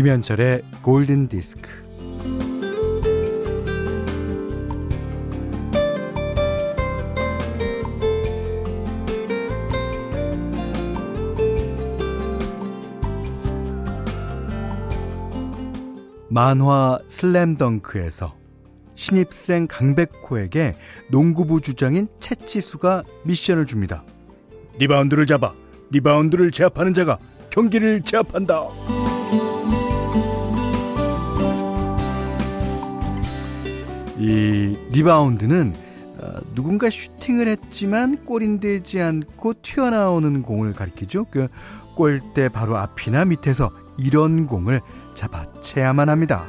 김현철의 골든 디스크. 만화 슬램덩크에서 신입생 강백호에게 농구부 주장인 채치수가 미션을 줍니다. 리바운드를 잡아 리바운드를 제압하는 자가 경기를 제압한다. 이 리바운드는 어, 누군가 슈팅을 했지만 골인 되지 않고 튀어나오는 공을 가리키죠. 그 골대 바로 앞이나 밑에서 이런 공을 잡아채야만 합니다.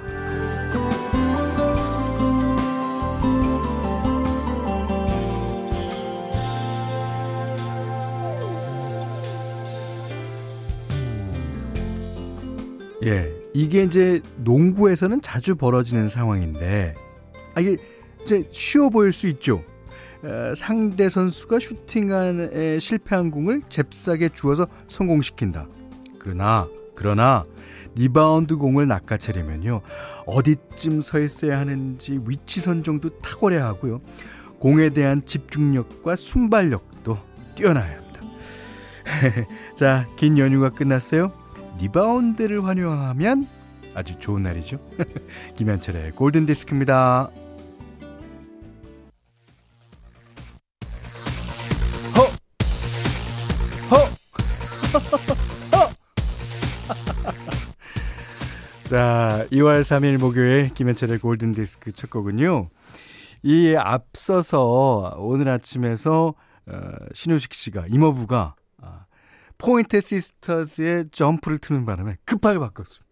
예, 이게 이제 농구에서는 자주 벌어지는 상황인데, 아, 이게 이제 쉬워 보일 수 있죠. 어, 상대 선수가 슈팅에 실패한 공을 잽싸게 주워서 성공시킨다. 그러나, 그러나, 리바운드 공을 낚아채려면요, 어디쯤 서 있어야 하는지 위치 선정도 탁월해야 하고요, 공에 대한 집중력과 순발력도 뛰어나야 합니다. 자, 긴 연휴가 끝났어요. 리바운드를 환영하면 아주 좋은 날이죠. 김현철의 골든 디스크입니다. 허! 허! 허! 자, 2월 3일 목요일 김현철의 골든 디스크 첫 곡은요. 이 앞서서 오늘 아침에서 어, 신효식 씨가 이모부가 포인터 시스터즈의 점프를 트는 바람에 급하게 바꿨습니다.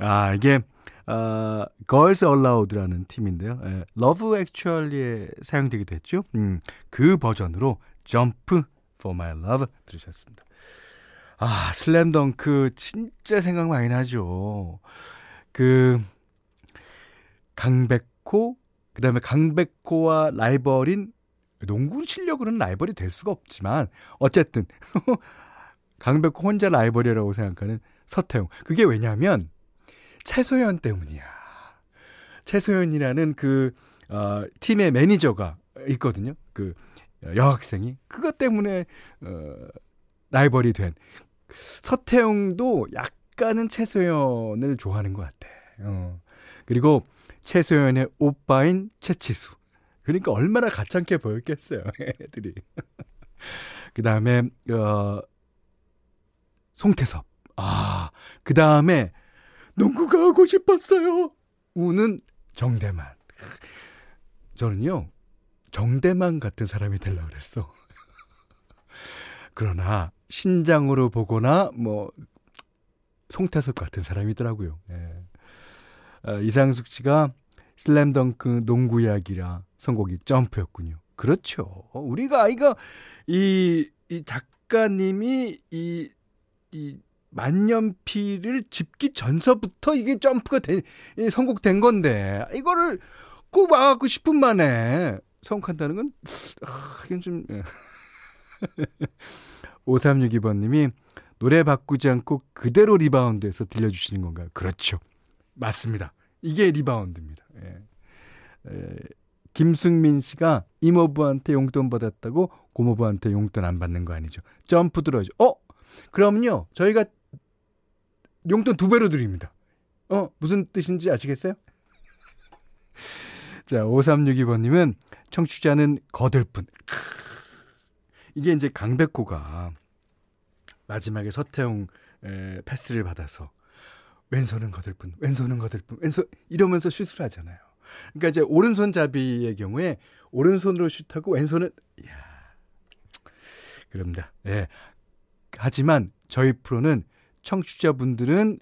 아, 이게, 어, Girls Aloud라는 팀인데요. 예, Love Actually에 사용되기도 했죠. 음, 그 버전으로 Jump for My Love 들으셨습니다. 아, 슬램덩크 진짜 생각 많이 나죠. 그, 강백호, 그 다음에 강백호와 라이벌인 농구 실력으로는 라이벌이 될 수가 없지만 어쨌든 강백호 혼자 라이벌이라고 생각하는 서태웅. 그게 왜냐하면 채소연 때문이야. 채소연이라는 그 어, 팀의 매니저가 있거든요. 그 여학생이 그것 때문에 어, 라이벌이 된 서태웅도 약간은 채소연을 좋아하는 것 같아. 어. 그리고 최소연의 오빠인 채치수. 그러니까 얼마나 가찮게 보였겠어요, 애들이. 그 다음에, 어, 송태섭. 아, 그 다음에, 농구가 하고 싶었어요. 우는 정대만. 저는요, 정대만 같은 사람이 되려고 그랬어. 그러나, 신장으로 보거나, 뭐, 송태섭 같은 사람이더라고요. 예. 어, 이상숙 씨가 슬램덩크 농구 이야기라 선곡이 점프였군요. 그렇죠. 우리가 아이가 이, 이 작가님이 이, 이 만년필을 집기 전서부터 이게 점프가 된, 선곡된 건데, 이거를 꼭 와갖고 10분 만에 선곡한다는 건, 아, 이건 좀, 5362번님이 예. 노래 바꾸지 않고 그대로 리바운드해서 들려주시는 건가요? 그렇죠. 맞습니다. 이게 리바운드입니다. 예. 에, 김승민 씨가 이모부한테 용돈 받았다고 고모부한테 용돈 안 받는 거 아니죠? 점프 들어야죠. 어? 그럼요. 저희가 용돈 두 배로 드립니다. 어? 무슨 뜻인지 아시겠어요? 자, 5362번님은 청취자는 거들 뿐. 이게 이제 강백호가 마지막에 서태웅 에, 패스를 받아서 왼손은 거들 뿐, 왼손은 거들 뿐, 왼손 이러면서 슛을 하잖아요. 그러니까 이제 오른손잡이의 경우에 오른손으로 슛하고 왼손은 이야. 그럽니다. 예. 하지만 저희 프로는 청취자분들은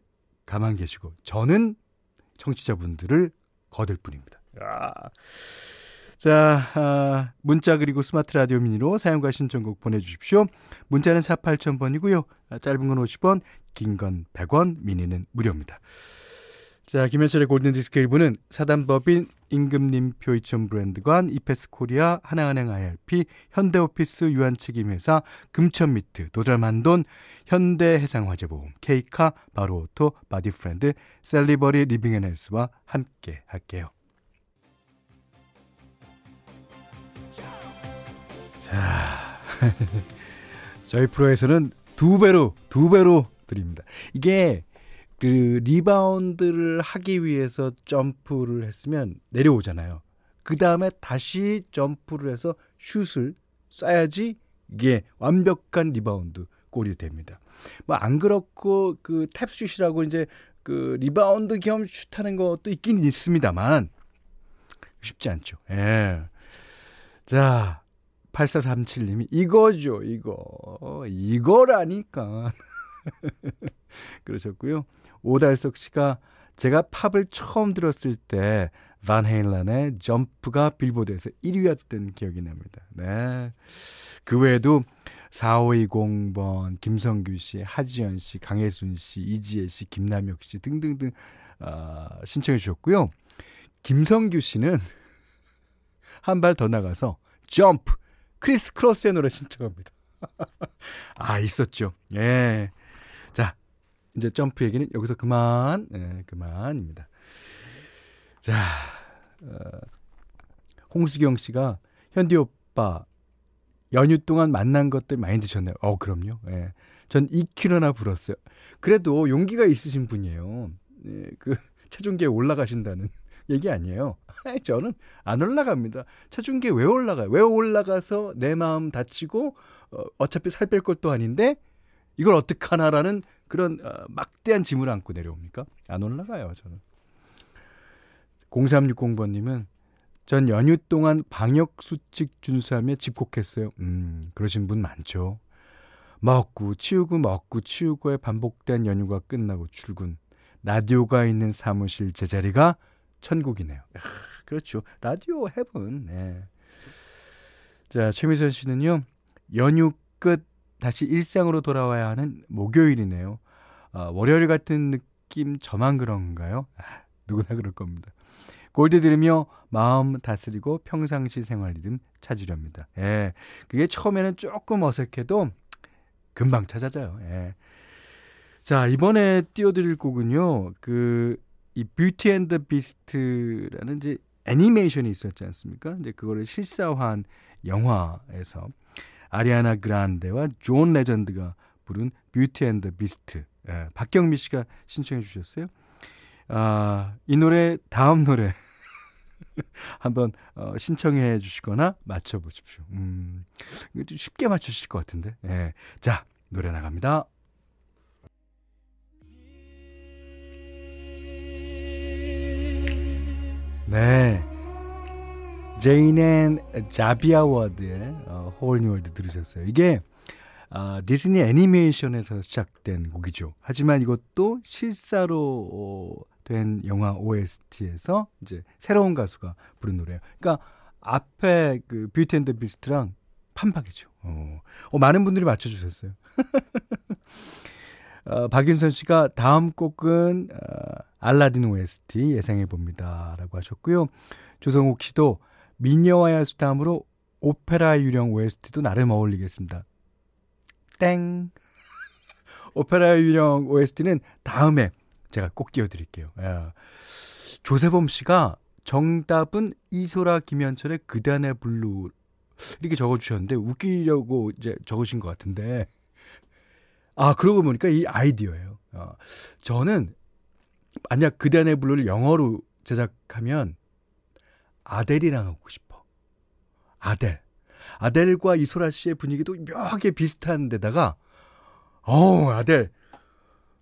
가만 계시고 저는 청취자분들을 거들 뿐입니다. 야. 자, 아, 문자 그리고 스마트 라디오 미니로 사연과 신청곡 보내주십시오. 문자는 4 8000번이고요. 아, 짧은 건 50원, 긴 건 100원, 미니는 무료입니다. 자, 김현철의 골든디스크 1부는 사단법인 임금님표 이천 브랜드관, 이페스 코리아, 하나은행 IRP, 현대오피스 유한책임회사, 금천미트, 도달만돈, 현대해상화재보험, 케이카, 바로오토, 바디프렌드, 셀리버리 리빙앤헬스와 함께 할게요. 자, 저희 프로에서는 두 배로, 두 배로 드립니다. 이게 그 리바운드를 하기 위해서 점프를 했으면 내려오잖아요. 그 다음에 다시 점프를 해서 슛을 쏴야지 이게 완벽한 리바운드 골이 됩니다. 뭐 안 그렇고 그 탭슛이라고 이제 그 리바운드 겸 슛하는 것도 있긴 있습니다만 쉽지 않죠. 예. 자, 8437님이 이거죠, 이거. 이거라니까. 그러셨고요. 오달석 씨가 제가 팝을 처음 들었을 때 반 헤일란의 점프가 빌보드에서 1위였던 기억이 납니다. 네. 그 외에도 4520번, 김성규 씨, 하지연 씨, 강혜순 씨, 이지혜 씨, 김남혁 씨 등등등 어, 신청해 주셨고요. 김성규 씨는 한 발 더 나가서 점프 크리스 크로스의 노래 신청합니다. 아, 있었죠. 예. 자, 이제 점프 얘기는 여기서 그만, 예, 그만입니다. 자, 어, 홍수경 씨가 현디 오빠 연휴 동안 만난 것들 많이 드셨나요? 어, 그럼요. 예. 전 2kg나 불었어요. 그래도 용기가 있으신 분이에요. 예, 그 체중계에 올라가신다는 얘기 아니에요. 저는 안 올라갑니다. 체중계 왜 올라가요? 왜 올라가서 내 마음 다치고 어, 어차피 살 뺄 것도 아닌데 이걸 어떡하나라는 그런 어, 막대한 짐을 안고 내려옵니까? 안 올라가요, 저는. 0360번님은 전 연휴 동안 방역 수칙 준수하며 집콕했어요. 음, 그러신 분 많죠. 먹고 치우고 먹고 치우고의 반복된 연휴가 끝나고 출근. 라디오가 있는 사무실 제자리가 천국이네요. 아, 그렇죠. 라디오 헤븐. 네. 자, 최미선 씨는요. 연휴 끝 다시 일상으로 돌아와야 하는 목요일이네요. 어, 월요일 같은 느낌 저만 그런가요? 아, 누구나 그럴 겁니다. 골드 들으며 마음 다스리고 평상시 생활 리듬 찾으렵니다. 예. 그게 처음에는 조금 어색해도 금방 찾아져요. 예. 자, 이번에 띄워드릴 곡은요. 그, 이 Beauty and Beast라는 이제 애니메이션이 있었지 않습니까? 이제 그거를 실사화한 영화에서 아리아나 그란데와 존 레전드가 부른 Beauty and the Beast. 예, 박경미 씨가 신청해 주셨어요. 아, 이 노래 다음 노래 한번 어, 신청해 주시거나 맞춰 보십시오. 음. 쉽게 맞추실 것 같은데. 예. 자, 노래 나갑니다. 네. 제인 and 자비아 워드의 A Whole New World 들으셨어요. 이게 아, 디즈니 애니메이션에서 시작된 곡이죠. 하지만 이것도 실사로 어, 된 영화 OST에서 이제 새로운 가수가 부른 노래예요. 그러니까 앞에 그 Beauty and the Beast랑 판박이죠. 어. 어, 많은 분들이 맞춰주셨어요. 어, 박윤선 씨가 다음 곡은 어, 알라딘 OST 예상해 봅니다라고 하셨고요. 조성욱 씨도 미녀와 야수 다음으로 오페라 유령 OST도 나름 어울리겠습니다. 땡. 오페라 유령 OST는 다음에 제가 꼭 띄워드릴게요. 예. 조세범 씨가 정답은 이소라 김현철의 그대 안의 블루 이렇게 적어주셨는데 웃기려고 이제 적으신 것 같은데 아 그러고 보니까 이 아이디어예요. 어, 저는 만약 그단의 블루를 영어로 제작하면 아델이랑 하고 싶어. 아델. 아델과 이소라 씨의 분위기도 묘하게 비슷한 데다가 어우 아델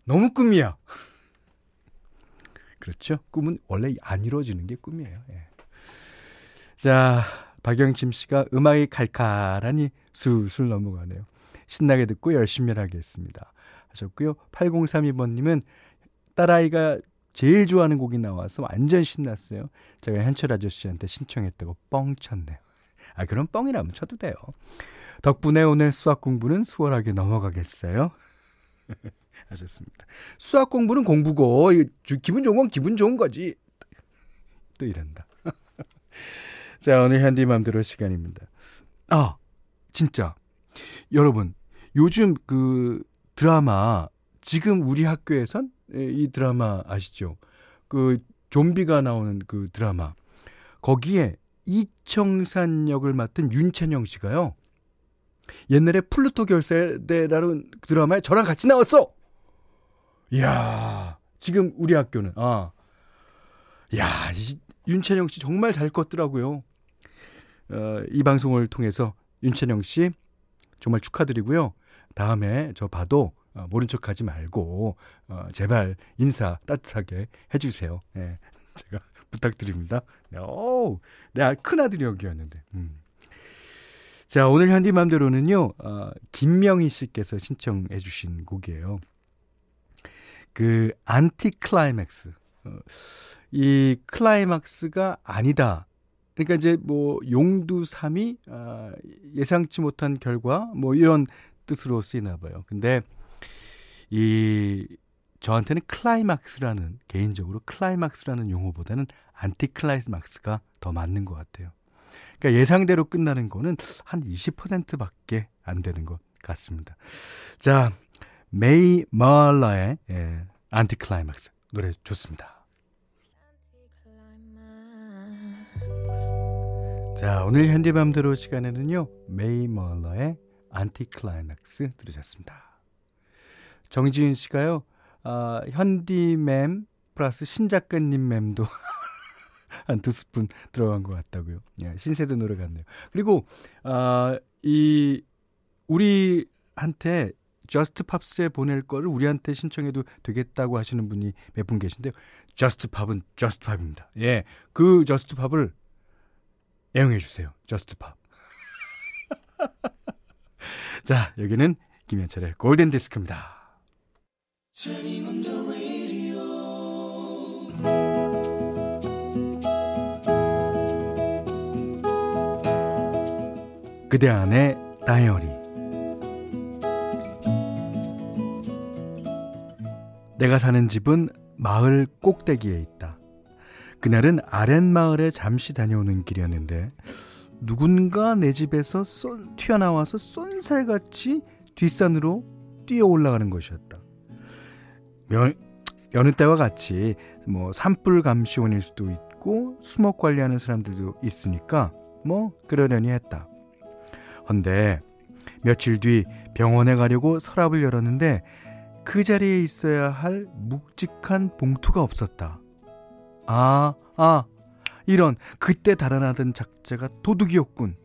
너무 꿈이야. 그렇죠? 꿈은 원래 안 이루어지는 게 꿈이에요. 예. 자, 박영심 씨가 음악이 칼칼하니 술술 넘어가네요. 신나게 듣고 열심히 하겠습니다. 하셨고요. 8032번님은 딸아이가 제일 좋아하는 곡이 나와서 완전 신났어요. 제가 현철 아저씨한테 신청했다고 뻥 쳤네요. 아, 그럼 뻥이라면 쳐도 돼요. 덕분에 오늘 수학 공부는 수월하게 넘어가겠어요. 하셨습니다. 수학 공부는 공부고 기분 좋은 건 기분 좋은 거지. 또 이런다. 자, 오늘 현디맘대로 시간입니다. 아, 진짜. 여러분, 요즘 그 드라마, 지금 우리 학교에선 예, 이 드라마 아시죠? 그 좀비가 나오는 그 드라마. 거기에 이청산 역을 맡은 윤찬영 씨가요. 옛날에 플루토 결세대라는 드라마에 저랑 같이 나왔어! 이야, 지금 우리 학교는, 아. 야, 윤찬영 씨 정말 잘 껐더라고요. 어, 이 방송을 통해서 윤찬영 씨 정말 축하드리고요. 다음에 저 봐도 어, 모른 척 하지 말고, 어, 제발 인사 따뜻하게 해주세요. 예, 제가 부탁드립니다. 네, 오, 내 큰아들이 여기였는데. 음. 자, 오늘 현디맘대로는요, 어, 김명희 씨께서 신청해 주신 곡이에요. 그, 안티 클라이맥스. 어, 이 클라이막스가 아니다. 그러니까 이제 뭐 용두사미 아, 예상치 못한 결과 뭐 이런 뜻으로 쓰이나 봐요. 근데 이 저한테는 클라이막스라는 개인적으로 클라이막스라는 용어보다는 안티클라이막스가 더 맞는 것 같아요. 그러니까 예상대로 끝나는 거는 한 20%밖에 안 되는 것 같습니다. 자, 메이 멀러의 예, Anticlimax 노래 좋습니다. 자, 오늘 현디 맘대로 시간에는요, 메이 멀러의 Anticlimax 들으셨습니다. 정지윤 씨가요, 아, 현디맴 플러스 신작가님 맴도 한 두 스푼 들어간 것 같다고요. 예, 신세대 노래 같네요. 그리고, 아, 이, 우리한테 Just Pops에 보낼 거를 우리한테 신청해도 되겠다고 하시는 분이 몇 분 계신데요. Just Pop은 Just Pop입니다. 예. 그 Just Pop을 애용해 주세요. Just Pop. 자, 여기는 김현철의 골든 디스크입니다. 그대 안의 다이어리 내가 사는 집은 마을 꼭대기에 있다. 그날은 아랫마을에 잠시 다녀오는 길이었는데 누군가 내 집에서 쏜, 튀어나와서 쏜살같이 뒷산으로 뛰어 올라가는 것이었다. 며, 여느 때와 같이 뭐 산불 감시원일 수도 있고 수목 관리하는 사람들도 있으니까 뭐 그러려니 했다. 헌데 며칠 뒤 병원에 가려고 서랍을 열었는데 그 자리에 있어야 할 묵직한 봉투가 없었다. 아, 아, 이런 그때 달아나던 작자가 도둑이었군.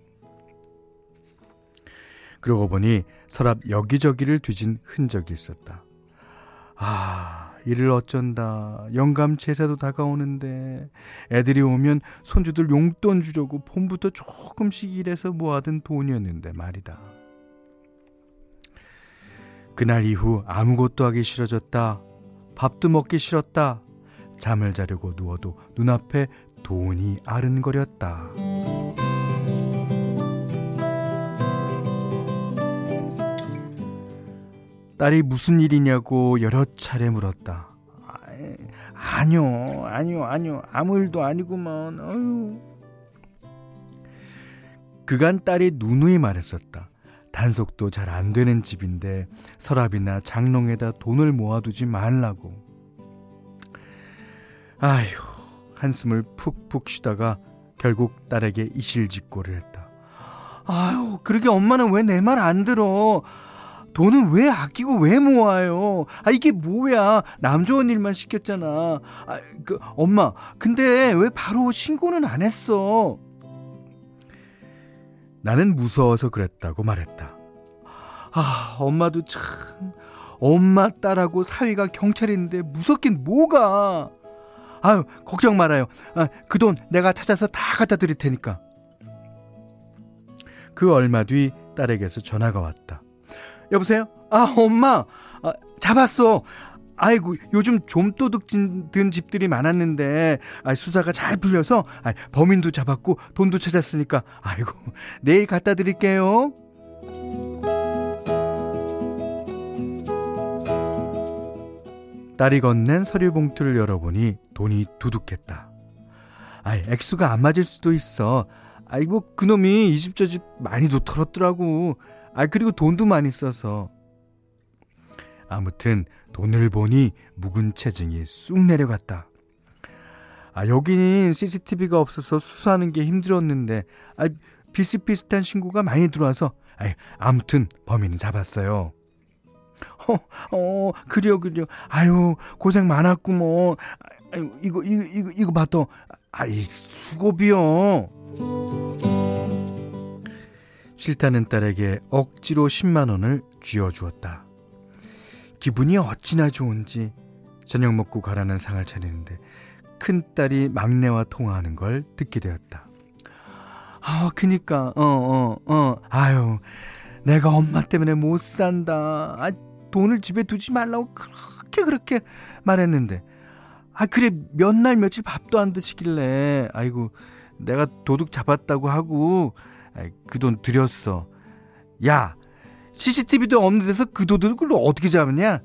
그러고 보니 서랍 여기저기를 뒤진 흔적이 있었다. 아, 이를 어쩐다. 영감 제사도 다가오는데 애들이 오면 손주들 용돈 주려고 봄부터 조금씩 일해서 모아둔 돈이었는데 말이다. 그날 이후 아무것도 하기 싫어졌다. 밥도 먹기 싫었다. 잠을 자려고 누워도 눈앞에 돈이 아른거렸다. 딸이 무슨 일이냐고 여러 차례 물었다. 아니요, 아니요, 아니요. 아무 일도 아니구먼. 어휴. 그간 딸이 누누이 말했었다. 단속도 잘 안 되는 집인데 서랍이나 장롱에다 돈을 모아두지 말라고. 아휴, 한숨을 푹푹 쉬다가 결국 딸에게 이실직고를 했다. 아유, 그러게 엄마는 왜 내 말 안 들어? 돈은 왜 아끼고 왜 모아요? 아, 이게 뭐야? 남 좋은 일만 시켰잖아. 아, 그, 엄마, 근데 왜 바로 신고는 안 했어? 나는 무서워서 그랬다고 말했다. 아, 엄마도 참, 엄마 딸하고 사위가 경찰인데 무섭긴 뭐가. 아유, 걱정 말아요. 아, 그 돈 내가 찾아서 다 갖다 드릴 테니까. 그 얼마 뒤 딸에게서 전화가 왔다. 여보세요? 아, 엄마. 아, 잡았어. 아이고, 요즘 좀도둑 든 집들이 많았는데, 아, 수사가 잘 풀려서, 아, 범인도 잡았고, 돈도 찾았으니까, 아이고, 내일 갖다 드릴게요. 딸이 건넨 서류 봉투를 열어보니 돈이 두둑했다. 아이, 액수가 안 맞을 수도 있어. 아이, 뭐, 그놈이 이 집 저집 많이 도 털었더라고. 아, 그리고 돈도 많이 써서. 아무튼, 돈을 보니 묵은 체증이 쑥 내려갔다. 아, 여기는 CCTV가 없어서 수사하는 게 힘들었는데, 아, 비슷비슷한 신고가 많이 들어와서, 아, 아무튼 범인은 잡았어요. 어, 어, 그려, 그려. 아유, 고생 많았구먼. 아유, 이거, 이거, 이거, 이거 봐, 또. 아이, 수고비요. 싫다는 딸에게 억지로 10만원을 쥐어주었다. 기분이 어찌나 좋은지 저녁 먹고 가라는 상을 차리는데 큰딸이 막내와 통화하는 걸 듣게 되었다. 아, 그니까, 어, 어, 어, 아유, 내가 엄마 때문에 못 산다. 아, 돈을 집에 두지 말라고 그렇게 그렇게 말했는데, 아, 그래, 몇 날 며칠 밥도 안 드시길래, 아이고, 내가 도둑 잡았다고 하고, 그돈 드렸어. 야, CCTV도 없는 데서 그 도둑을 어떻게 잡느냐?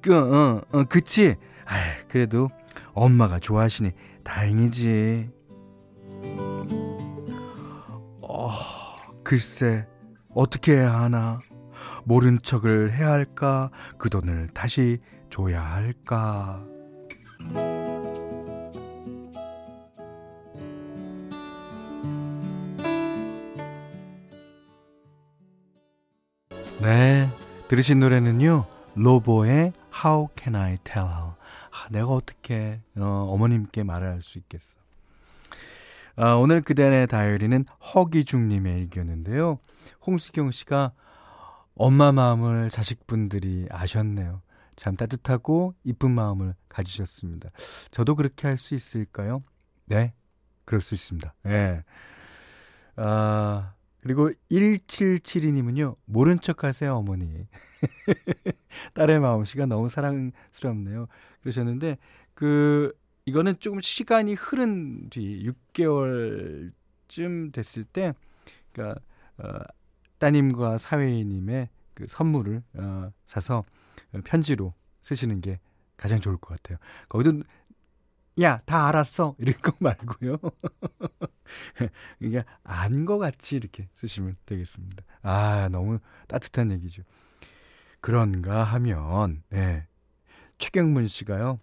그, 어, 어, 그치? 아 그래도 엄마가 좋아하시니 다행이지. 어, 글쎄, 어떻게 해야 하나? 모른 척을 해야 할까? 그 돈을 다시 줘야 할까? 네, 들으신 노래는요. 로보의 How Can I Tell. 아, 내가 어떻게 어, 머님께 말할 수 있겠어. 아, 오늘 그대의 다이어리는 허기중님의 일기였는데요. 홍수경 씨가 엄마 마음을 자식분들이 아셨네요. 참 따뜻하고 이쁜 마음을 가지셨습니다. 저도 그렇게 할 수 있을까요? 네, 그럴 수 있습니다. 예. 네. 아, 그리고 1772님은요, 모른 척 하세요, 어머니. 딸의 마음씨가 너무 사랑스럽네요. 그러셨는데, 그, 이거는 조금 시간이 흐른 뒤, 6개월쯤 됐을 때, 그니까, 어, 따님과 사회인님의 그 선물을, 어, 사서 편지로 쓰시는 게 가장 좋을 것 같아요. 거기도 야, 다 알았어. 이런 거 말고요. 이게 안 거 같이 이렇게 쓰시면 되겠습니다. 아, 너무 따뜻한 얘기죠. 그런가 하면, 네. 최경문 씨가요.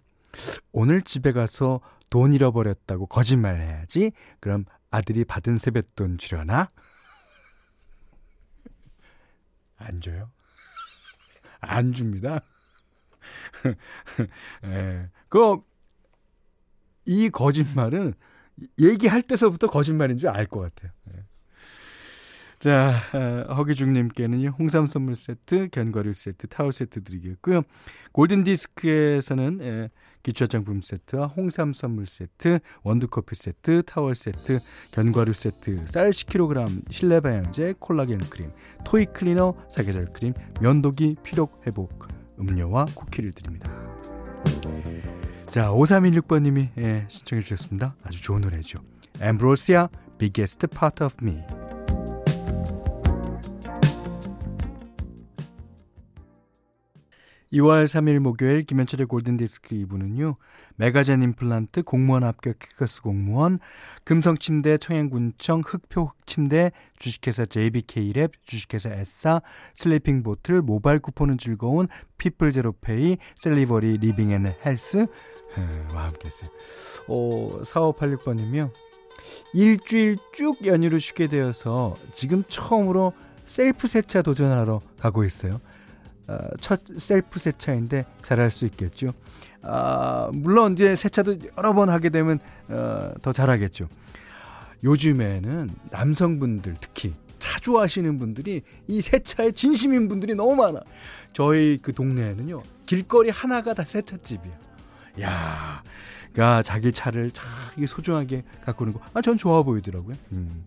오늘 집에 가서 돈 잃어버렸다고 거짓말 해야지. 그럼 아들이 받은 세뱃돈 주려나? 안 줘요? 안 줍니다. 예. 네. 그 이 거짓말은 얘기할 때서부터 거짓말인 줄 알 것 같아요. 네. 자, 어, 허기중님께는 홍삼 선물 세트, 견과류 세트, 타월 세트 드리겠고요. 골든디스크에서는 예, 기초화장품 세트와 홍삼 선물 세트, 원두커피 세트, 타월 세트, 견과류 세트, 쌀 10kg, 실내 방향제, 콜라겐 크림, 토이 클리너, 사계절 크림, 면도기, 피록 회복, 음료와 쿠키를 드립니다. 자, 5316번님이 예, 신청해 주셨습니다. 아주 좋은 노래죠. Ambrosia, Biggest Part of Me. 2월 3일 목요일 김현철의 골든디스크 2부는요. 메가젠 임플란트 공무원 합격 키커스 공무원 금성침대 청양군청 흑표 흑침대 주식회사 JBK랩 주식회사 에싸 슬리핑 보틀 모바일 쿠폰은 즐거운 피플제로페이 셀리버리 리빙 앤 헬스 와 함께 했어요. 어, 4586번님이 일주일 쭉 연휴를 쉬게 되어서 지금 처음으로 셀프 세차 도전하러 가고 있어요. 어, 첫 셀프 세차인데 잘할 수 있겠죠. 아, 물론 이제 세차도 여러 번 하게 되면 어, 더 잘하겠죠. 요즘에는 남성분들 특히 차 좋아하시는 분들이 이 세차에 진심인 분들이 너무 많아. 저희 그 동네에는요 길거리 하나가 다 세차집이에요. 야, 가 자기 차를 자기 소중하게 오는 거, 아, 전 좋아 보이더라고요. 음.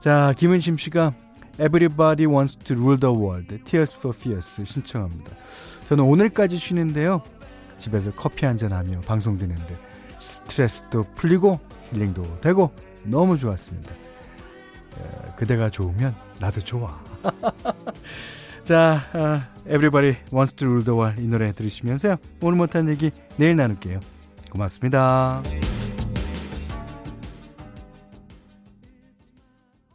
자, 김은심 씨가 Everybody Wants to Rule the World, Tears for Fears 신청합니다. 저는 오늘까지 쉬는데요. 집에서 커피 한잔 하며 방송 듣는데 스트레스도 풀리고 힐링도 되고 너무 좋았습니다. 에, 그대가 좋으면 나도 좋아. 자, 아, Everybody Wants to Rule the World 이 노래 들으시면서요. 오늘 못한 얘기 내일 나눌게요. 고맙습니다.